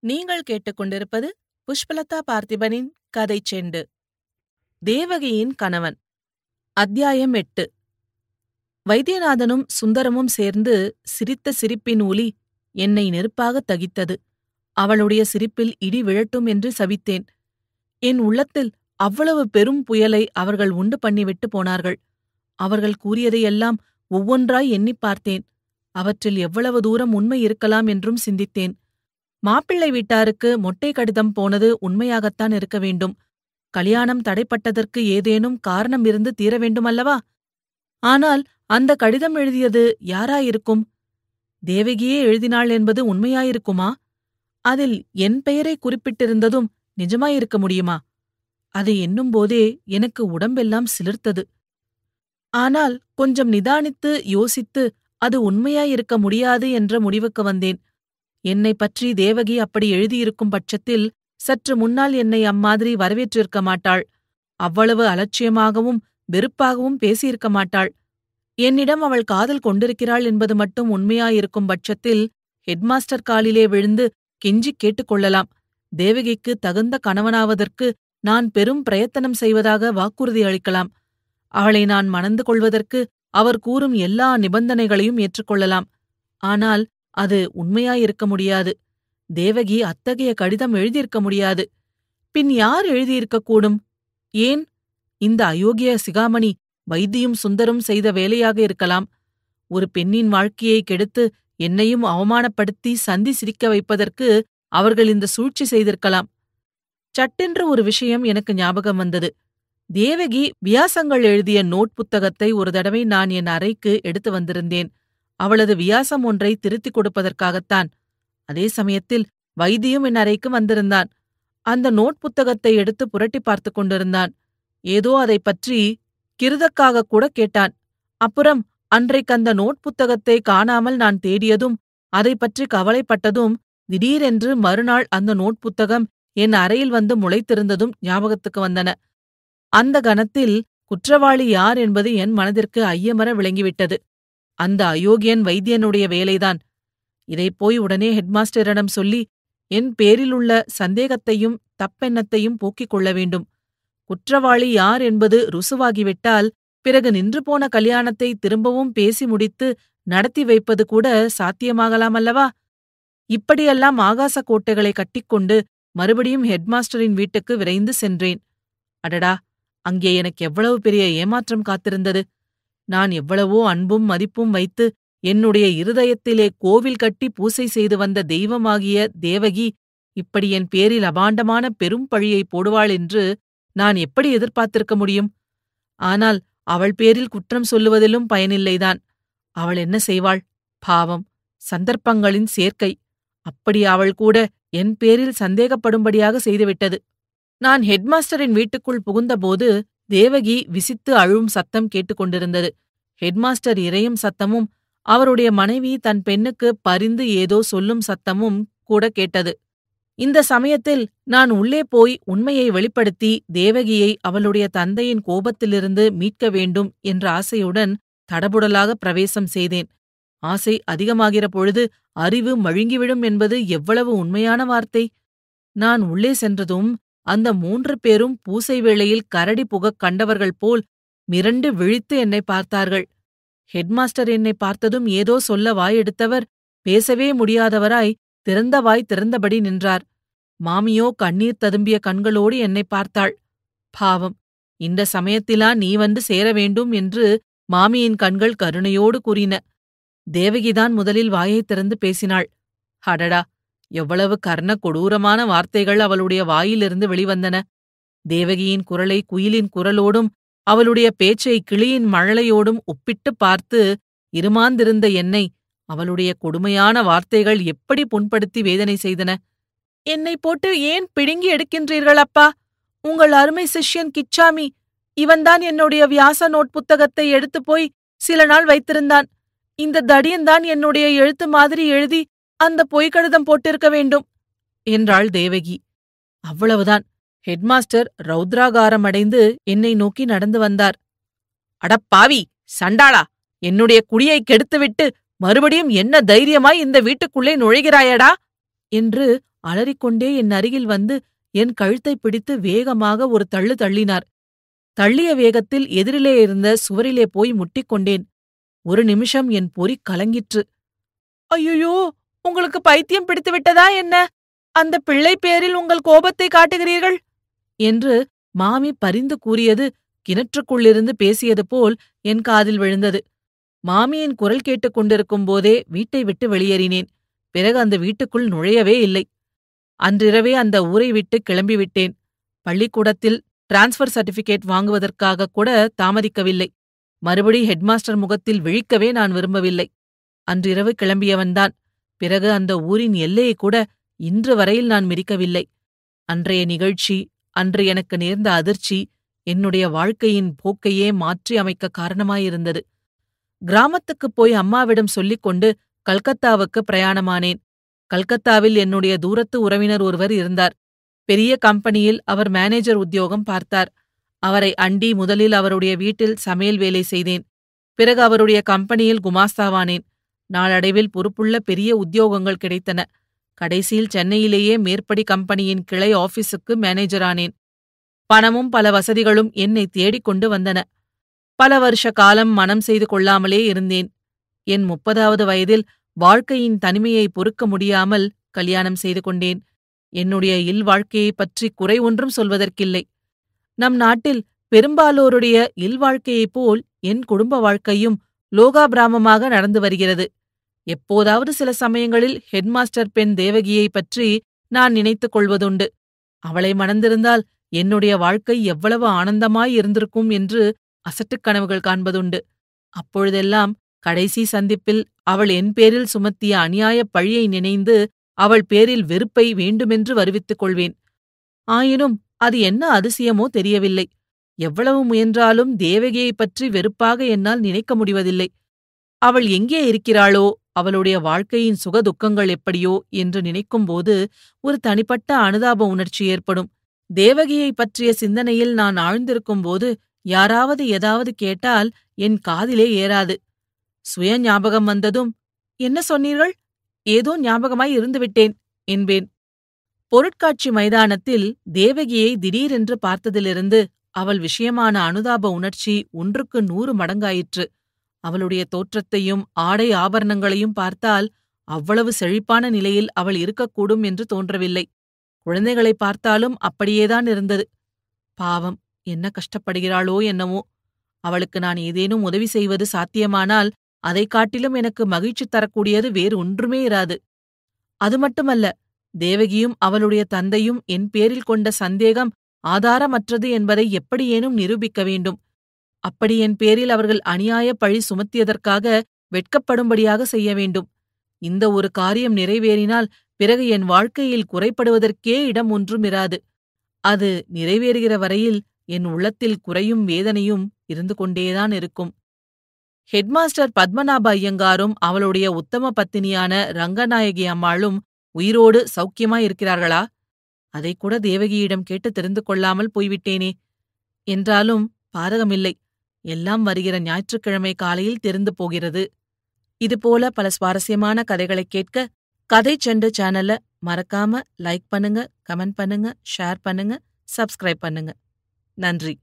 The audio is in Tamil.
நீங்கள் கேட்டுக்கொண்டிருப்பது புஷ்பலதா பார்த்திபனின் கதை செண்டு. தேவகியின் கணவன். அத்தியாயம் எட்டு. வைத்தியநாதனும் சுந்தரமும் சேர்ந்து சிரித்த சிரிப்பின் ஒலி என்னை நெருப்பாகத் தகித்தது. அவளுடைய சிரிப்பில் இடி விழட்டும் என்று சபித்தேன் என் உள்ளத்தில் அவ்வளவு பெரும் புயலை அவர்கள் உண்டு பண்ணிவிட்டு போனார்கள். அவர்கள் கூறியதையெல்லாம் ஒவ்வொன்றாய் எண்ணிப் பார்த்தேன். அவற்றில் எவ்வளவு தூரம் உண்மை இருக்கலாம் என்றும் சிந்தித்தேன். மாப்பிள்ளை வீட்டாருக்கு மொட்டை கடிதம் போனது உண்மையாகத்தான் இருக்க வேண்டும். கல்யாணம் தடைப்பட்டதற்கு ஏதேனும் காரணம் இருந்து தீர வேண்டுமல்லவா? ஆனால் அந்த கடிதம் எழுதியது யாராயிருக்கும்? தேவகியே எழுதினாள் என்பது உண்மையாயிருக்குமா? அதில் என் பெயரை குறிப்பிட்டிருந்ததும் நிஜமாயிருக்க முடியுமா? அதை எண்ணும்போதே எனக்கு உடம்பெல்லாம் சிலிர்த்தது. ஆனால் கொஞ்சம் நிதானித்து யோசித்து அது உண்மையாயிருக்க முடியாது என்ற முடிவுக்கு வந்தேன். என்னை பற்றி தேவகி அப்படி எழுதியிருக்கும் பட்சத்தில் சற்று முன்னால் என்னை அம்மாதிரி வரவேற்றிருக்க மாட்டாள். அவ்வளவு அலட்சியமாகவும் வெறுப்பாகவும் பேசியிருக்க மாட்டாள். என்னிடம் அவள் காதல் கொண்டிருக்கிறாள் என்பது மட்டும் உண்மையாயிருக்கும் பட்சத்தில் ஹெட்மாஸ்டர் காலிலே விழுந்து கெஞ்சிக் கேட்டுக்கொள்ளலாம். தேவகிக்கு தகுந்த கணவனாவதற்கு நான் பெரும் பிரயத்தனம் செய்வதாக வாக்குறுதி அளிக்கலாம். அவளை நான் மணந்து கொள்வதற்கு அவர் கூறும் எல்லா நிபந்தனைகளையும் ஏற்றுக்கொள்ளலாம். ஆனால் அது உண்மையாயிருக்க முடியாது. தேவகி அத்தகைய கடிதம் எழுதியிருக்க முடியாது. பின் யார் எழுதியிருக்கக்கூடும்? ஏன்? இந்த அயோக்கிய சிகாமணி வைத்தியும் சுந்தரும் செய்த வேலையாக இருக்கலாம். ஒரு பெண்ணின் வாழ்க்கையை கெடுத்து என்னையும் அவமானப்படுத்தி சந்தி சிரிக்க வைப்பதற்கு அவர்கள் இந்த சூழ்ச்சி செய்திருக்கலாம். சட்டென்று ஒரு விஷயம் எனக்கு ஞாபகம் வந்தது. தேவகி வியாசங்கள் எழுதிய நோட் புத்தகத்தை ஒரு தடவை நான் என் அறைக்கு எடுத்து வந்திருந்தேன். அவளது வியாசம் ஒன்றை திருத்திக் கொடுப்பதற்காகத்தான். அதே சமயத்தில் வைத்தியும் என் அறைக்கு வந்திருந்தான். அந்த நோட் புத்தகத்தை எடுத்து புரட்டி பார்த்து கொண்டிருந்தான். ஏதோ அதை பற்றி கிருதக்காக கூட கேட்டான். அப்புறம் அன்றைக்கு அந்த நோட் புத்தகத்தை காணாமல் நான் தேடியதும் அதை பற்றி கவலைப்பட்டதும் திடீரென்று மறுநாள் அந்த நோட் புத்தகம் என் அறையில் வந்து முளைத்திருந்ததும் ஞாபகத்துக்கு வந்தன. அந்த கணத்தில் குற்றவாளி யார் என்பது என் மனதிற்கு ஐயமர விளங்கிவிட்டது. அந்த அயோக்கியன் வைத்தியனுடைய வேலைதான். இதைப் போய் உடனே ஹெட்மாஸ்டரிடம் சொல்லி என் பேரிலுள்ள சந்தேகத்தையும் தப்பெண்ணத்தையும் போக்கிக் கொள்ள வேண்டும். குற்றவாளி யார் என்பது ருசுவாகிவிட்டால் பிறகு நின்று போன கல்யாணத்தை திரும்பவும் பேசி முடித்து நடத்தி வைப்பது கூட சாத்தியமாகலாம் அல்லவா இப்படியெல்லாம் ஆகாச கோட்டைகளை கட்டிக்கொண்டு மறுபடியும் ஹெட்மாஸ்டரின் வீட்டுக்கு விரைந்து சென்றேன். அடடா அங்கே எனக்கு எவ்வளவு பெரிய ஏமாற்றம் காத்திருந்தது. நான் எவ்வளவோ அன்பும் மதிப்பும் வைத்து என்னுடைய இருதயத்திலே கோவில் கட்டி பூசை செய்து வந்த தெய்வமாகிய தேவகி இப்படி என் பேரில் அபாண்டமான பெரும் பழியை போடுவாள் என்று நான் எப்படி எதிர்பார்த்திருக்க முடியும்? ஆனால் அவள் பேரில் குற்றம் சொல்லுவதிலும் பயனில்லைதான். அவள் என்ன செய்வாள்? பாவம் சந்தர்ப்பங்களின் சேர்க்கை. அப்படி அவள் கூட என் பேரில் சந்தேகப்படும்படியாக செய்துவிட்டது. நான் ஹெட்மாஸ்டரின் வீட்டுக்குள் புகுந்தபோது தேவகி விசித்து அழும் சத்தம் கேட்டுக்கொண்டிருந்தது. ஹெட்மாஸ்டர் இறையும் சத்தமும் அவருடைய மனைவி தன் பெண்ணுக்கு பரிந்து ஏதோ சொல்லும் சத்தமும் கூட கேட்டது. இந்த சமயத்தில் நான் உள்ளே போய் உண்மையை வெளிப்படுத்தி தேவகியை அவளுடைய தந்தையின் கோபத்திலிருந்து மீட்க வேண்டும் என்ற ஆசையுடன் தடபுடலாக பிரவேசம் செய்தேன். ஆசை அதிகமாகிற பொழுது அறிவு மழுங்கிவிடும் என்பது எவ்வளவு உண்மையான வார்த்தை? நான் உள்ளே சென்றதும் அந்த மூன்று பேரும் பூசை வேளையில் கரடி புகக் கண்டவர்கள் போல் மிரண்டு விழித்து என்னை பார்த்தார்கள். ஹெட்மாஸ்டர் என்னை பார்த்ததும் ஏதோ சொல்ல வாயெடுத்தவர் பேசவே முடியாதவராய் திறந்த வாய் திறந்தபடி நின்றார். மாமியோ கண்ணீர் ததும்பிய கண்களோடு என்னை பார்த்தாள். பாவம் இந்த சமயத்திலா நீ வந்து சேர வேண்டும் என்று மாமியின் கண்கள் கருணையோடு கூறின. தேவகிதான் முதலில் வாயைத் திறந்து பேசினாள். அடடா எவ்வளவு கர்ண கொடூரமான வார்த்தைகள் அவளுடைய வாயிலிருந்து வெளிவந்தன. தேவகியின் குரலை குயிலின் குரலோடும் அவளுடைய பேச்சை கிளியின் மழலையோடும் ஒப்பிட்டுப் பார்த்து இருமாந்திருந்த என்னை அவளுடைய கொடுமையான வார்த்தைகள் எப்படி புண்படுத்தி வேதனை செய்தன. என்னை போட்டு ஏன் பிடுங்கி எடுக்கின்றீர்கள் அப்பா? உங்கள் அருமை சிஷ்யன் கிச்சாமி இவன்தான் என்னுடைய வியாச நோட் புத்தகத்தை எடுத்துப் போய் சில நாள் வைத்திருந்தான். இந்த தடியன்தான் என்னுடைய எழுத்து மாதிரி எழுதி அந்த பொய்கடிதம் போட்டிருக்க வேண்டும் என்றாள் தேவகி. அவ்வளவுதான். ஹெட்மாஸ்டர் ரௌத்ராகாரம் அடைந்து என்னை நோக்கி நடந்து வந்தார். அடப்பாவி சண்டாளா என்னுடைய குடியை கெடுத்துவிட்டு மறுபடியும் என்ன தைரியமாய் இந்த வீட்டுக்குள்ளே நுழைகிறாயடா என்று அலறிக்கொண்டே என் அருகில் வந்து என் கழுத்தை பிடித்து வேகமாக ஒரு தள்ளு தள்ளினார். தள்ளிய வேகத்தில் எதிரிலே இருந்த சுவரிலே போய் முட்டிக்கொண்டேன். ஒரு நிமிஷம் என் பொறி கலங்கிற்று. ஐயோ உங்களுக்கு பைத்தியம் பிடித்து விட்டதா என்ன? அந்த பிள்ளை பேரில் உங்கள் கோபத்தை காட்டுகிறீர்கள்? என்று மாமி பரிந்து கூறியது கிணற்றுக்குள்ளிருந்து பேசியது போல் என் காதில் விழுந்தது. மாமியின் குரல் கேட்டுக் கொண்டிருக்கும் போதே வீட்டை விட்டு வெளியேறினேன். பிறகு அந்த வீட்டுக்குள் நுழையவே இல்லை. அன்றிரவே அந்த ஊரை விட்டு கிளம்பிவிட்டேன் பள்ளிக்கூடத்தில் டிரான்ஸ்ஃபர் சர்டிபிகேட் வாங்குவதற்காக கூட தாமதிக்கவில்லை. மறுபடி ஹெட்மாஸ்டர் முகத்தில் விழிக்கவே நான் விரும்பவில்லை. அன்றிரவு கிளம்பியவன்தான். பிறகு அந்த ஊரின் எல்லையை கூட இன்று வரையில் நான் மிதிக்கவில்லை. அன்றைய நிகழ்ச்சி அன்று எனக்கு நேர்ந்த அதிர்ச்சி என்னுடைய வாழ்க்கையின் போக்கையே மாற்றி அமைக்க காரணமாயிருந்தது. கிராமத்துக்குப் போய் அம்மாவிடம் சொல்லிக் கொண்டு கல்கத்தாவுக்கு பிரயாணமானேன். கல்கத்தாவில் என்னுடைய தூரத்து உறவினர் ஒருவர் இருந்தார். பெரிய கம்பெனியில் அவர் மேனேஜர் உத்தியோகம் பார்த்தார். அவரை அண்டி முதலில் அவருடைய வீட்டில் சமையல் வேலை செய்தேன். பிறகு அவருடைய கம்பெனியில் குமாஸ்தாவானேன். நாளடைவில் பொறுப்புள்ள பெரிய உத்தியோகங்கள் கிடைத்தன. கடைசியில் சென்னையிலேயே மேற்படி கம்பெனியின் கிளை ஆபீஸுக்கு மேனேஜரானேன். பணமும் பல வசதிகளும் என்னை தேடிக் கொண்டு வந்தன. பல வருஷ காலம் மனம் செய்து கொள்ளாமலே இருந்தேன். என் முப்பதாவது வயதில் வாழ்க்கையின் தனிமையை பொறுக்க முடியாமல் கல்யாணம் செய்து கொண்டேன். என்னுடைய இல் வாழ்க்கையைப் பற்றி குறை ஒன்றும் சொல்வதற்கில்லை. நம் நாட்டில் பெரும்பாலோருடைய இல்வாழ்க்கையைப் போல் என் குடும்ப வாழ்க்கையும் லோகாபிராமமாக நடந்து வருகிறது. எப்போதாவது சில சமயங்களில் ஹெட்மாஸ்டர் பெண் தேவகியைப் பற்றி நான் நினைத்துக் கொள்வதுண்டு. அவளை மணந்திருந்தால் என்னுடைய வாழ்க்கை எவ்வளவு ஆனந்தமாய் இருந்திருக்கும் என்று அசட்டுக் கனவுகள் காண்பதுண்டு. அப்பொழுதெல்லாம் கடைசி சந்திப்பில் அவள் என் பேரில் சுமத்திய அநியாயப் பழியை நினைந்து அவள் பேரில் வெறுப்பை வேண்டுமென்று வருவித்துக் கொள்வேன். ஆயினும் அது என்ன அதிசயமோ தெரியவில்லை. எவ்வளவு முயன்றாலும் தேவகியைப் பற்றி வெறுப்பாக என்னால் நினைக்க முடிவதில்லை. அவள் எங்கே இருக்கிறாளோ அவளுடைய வாழ்க்கையின் சுக துக்கங்கள் எப்படியோ என்று நினைக்கும்போது ஒரு தனிப்பட்ட அனுதாப உணர்ச்சி ஏற்படும். தேவகியைப் பற்றிய சிந்தனையில் நான் ஆழ்ந்திருக்கும்போது யாராவது ஏதாவது கேட்டால் என் காதிலே ஏறாது. சுய ஞாபகம் வந்ததும் என்ன சொன்னீர்கள்? ஏதோ ஞாபகமாய் இருந்துவிட்டேன் என்பேன். பொருட்காட்சி மைதானத்தில் தேவகியை திடீரென்று பார்த்ததிலிருந்து அவள் விஷயமான அனுதாப உணர்ச்சி ஒன்றுக்கு நூறு மடங்காயிற்று. அவளுடைய தோற்றத்தையும் ஆடை ஆபரணங்களையும் பார்த்தால் அவ்வளவு செழிப்பான நிலையில் அவள் இருக்கக்கூடும் என்று தோன்றவில்லை. குழந்தைகளை பார்த்தாலும் அப்படியேதான் இருந்தது. பாவம் என்ன கஷ்டப்படுகிறாளோ என்னவோ அவளுக்கு நான் ஏதேனும் உதவி செய்வது சாத்தியமானால் அதைக் காட்டிலும் எனக்கு மகிழ்ச்சி தரக்கூடியது வேறு ஒன்றுமே இராது. அது மட்டுமல்ல தேவகியும் அவளுடைய தந்தையும் என் பேரில் கொண்ட சந்தேகம் ஆதாரமற்றது என்பதை எப்படியேனும் நிரூபிக்க வேண்டும். அப்படி என் பேரில் அவர்கள் அநியாய பழி சுமத்தியதற்காக வெட்கப்படும்படியாக செய்ய வேண்டும். இந்த ஒரு காரியம் நிறைவேறினால் பிறகு என் வாழ்க்கையில் குறைப்படுவதற்கே இடம் ஒன்றும் இராது. அது நிறைவேறுகிற வரையில் என் உள்ளத்தில் குறையும் வேதனையும் இருந்து கொண்டேதான் இருக்கும். ஹெட்மாஸ்டர் பத்மநாப ஐயங்காரும் அவளுடைய உத்தம பத்தினியான ரங்கநாயகி அம்மாளும் உயிரோடு சௌக்கியமாயிருக்கிறார்களா அதைக்கூட அதை கூட தேவகியிடம் கேட்டு தெரிந்து கொள்ளாமல் போய்விட்டேனே. என்றாலும் பாதகமில்லை எல்லாம் வருகிற ஞாயிற்றுக்கிழமை காலையில் தெரிந்து போகிறது. இதுபோல பல சுவாரஸ்யமான கதைகளைக் கேட்க கதை செண்டு சேனல்ல மறக்காம லைக் பண்ணுங்க கமெண்ட் பண்ணுங்க ஷேர் பண்ணுங்க சப்ஸ்கிரைப் பண்ணுங்க. நன்றி.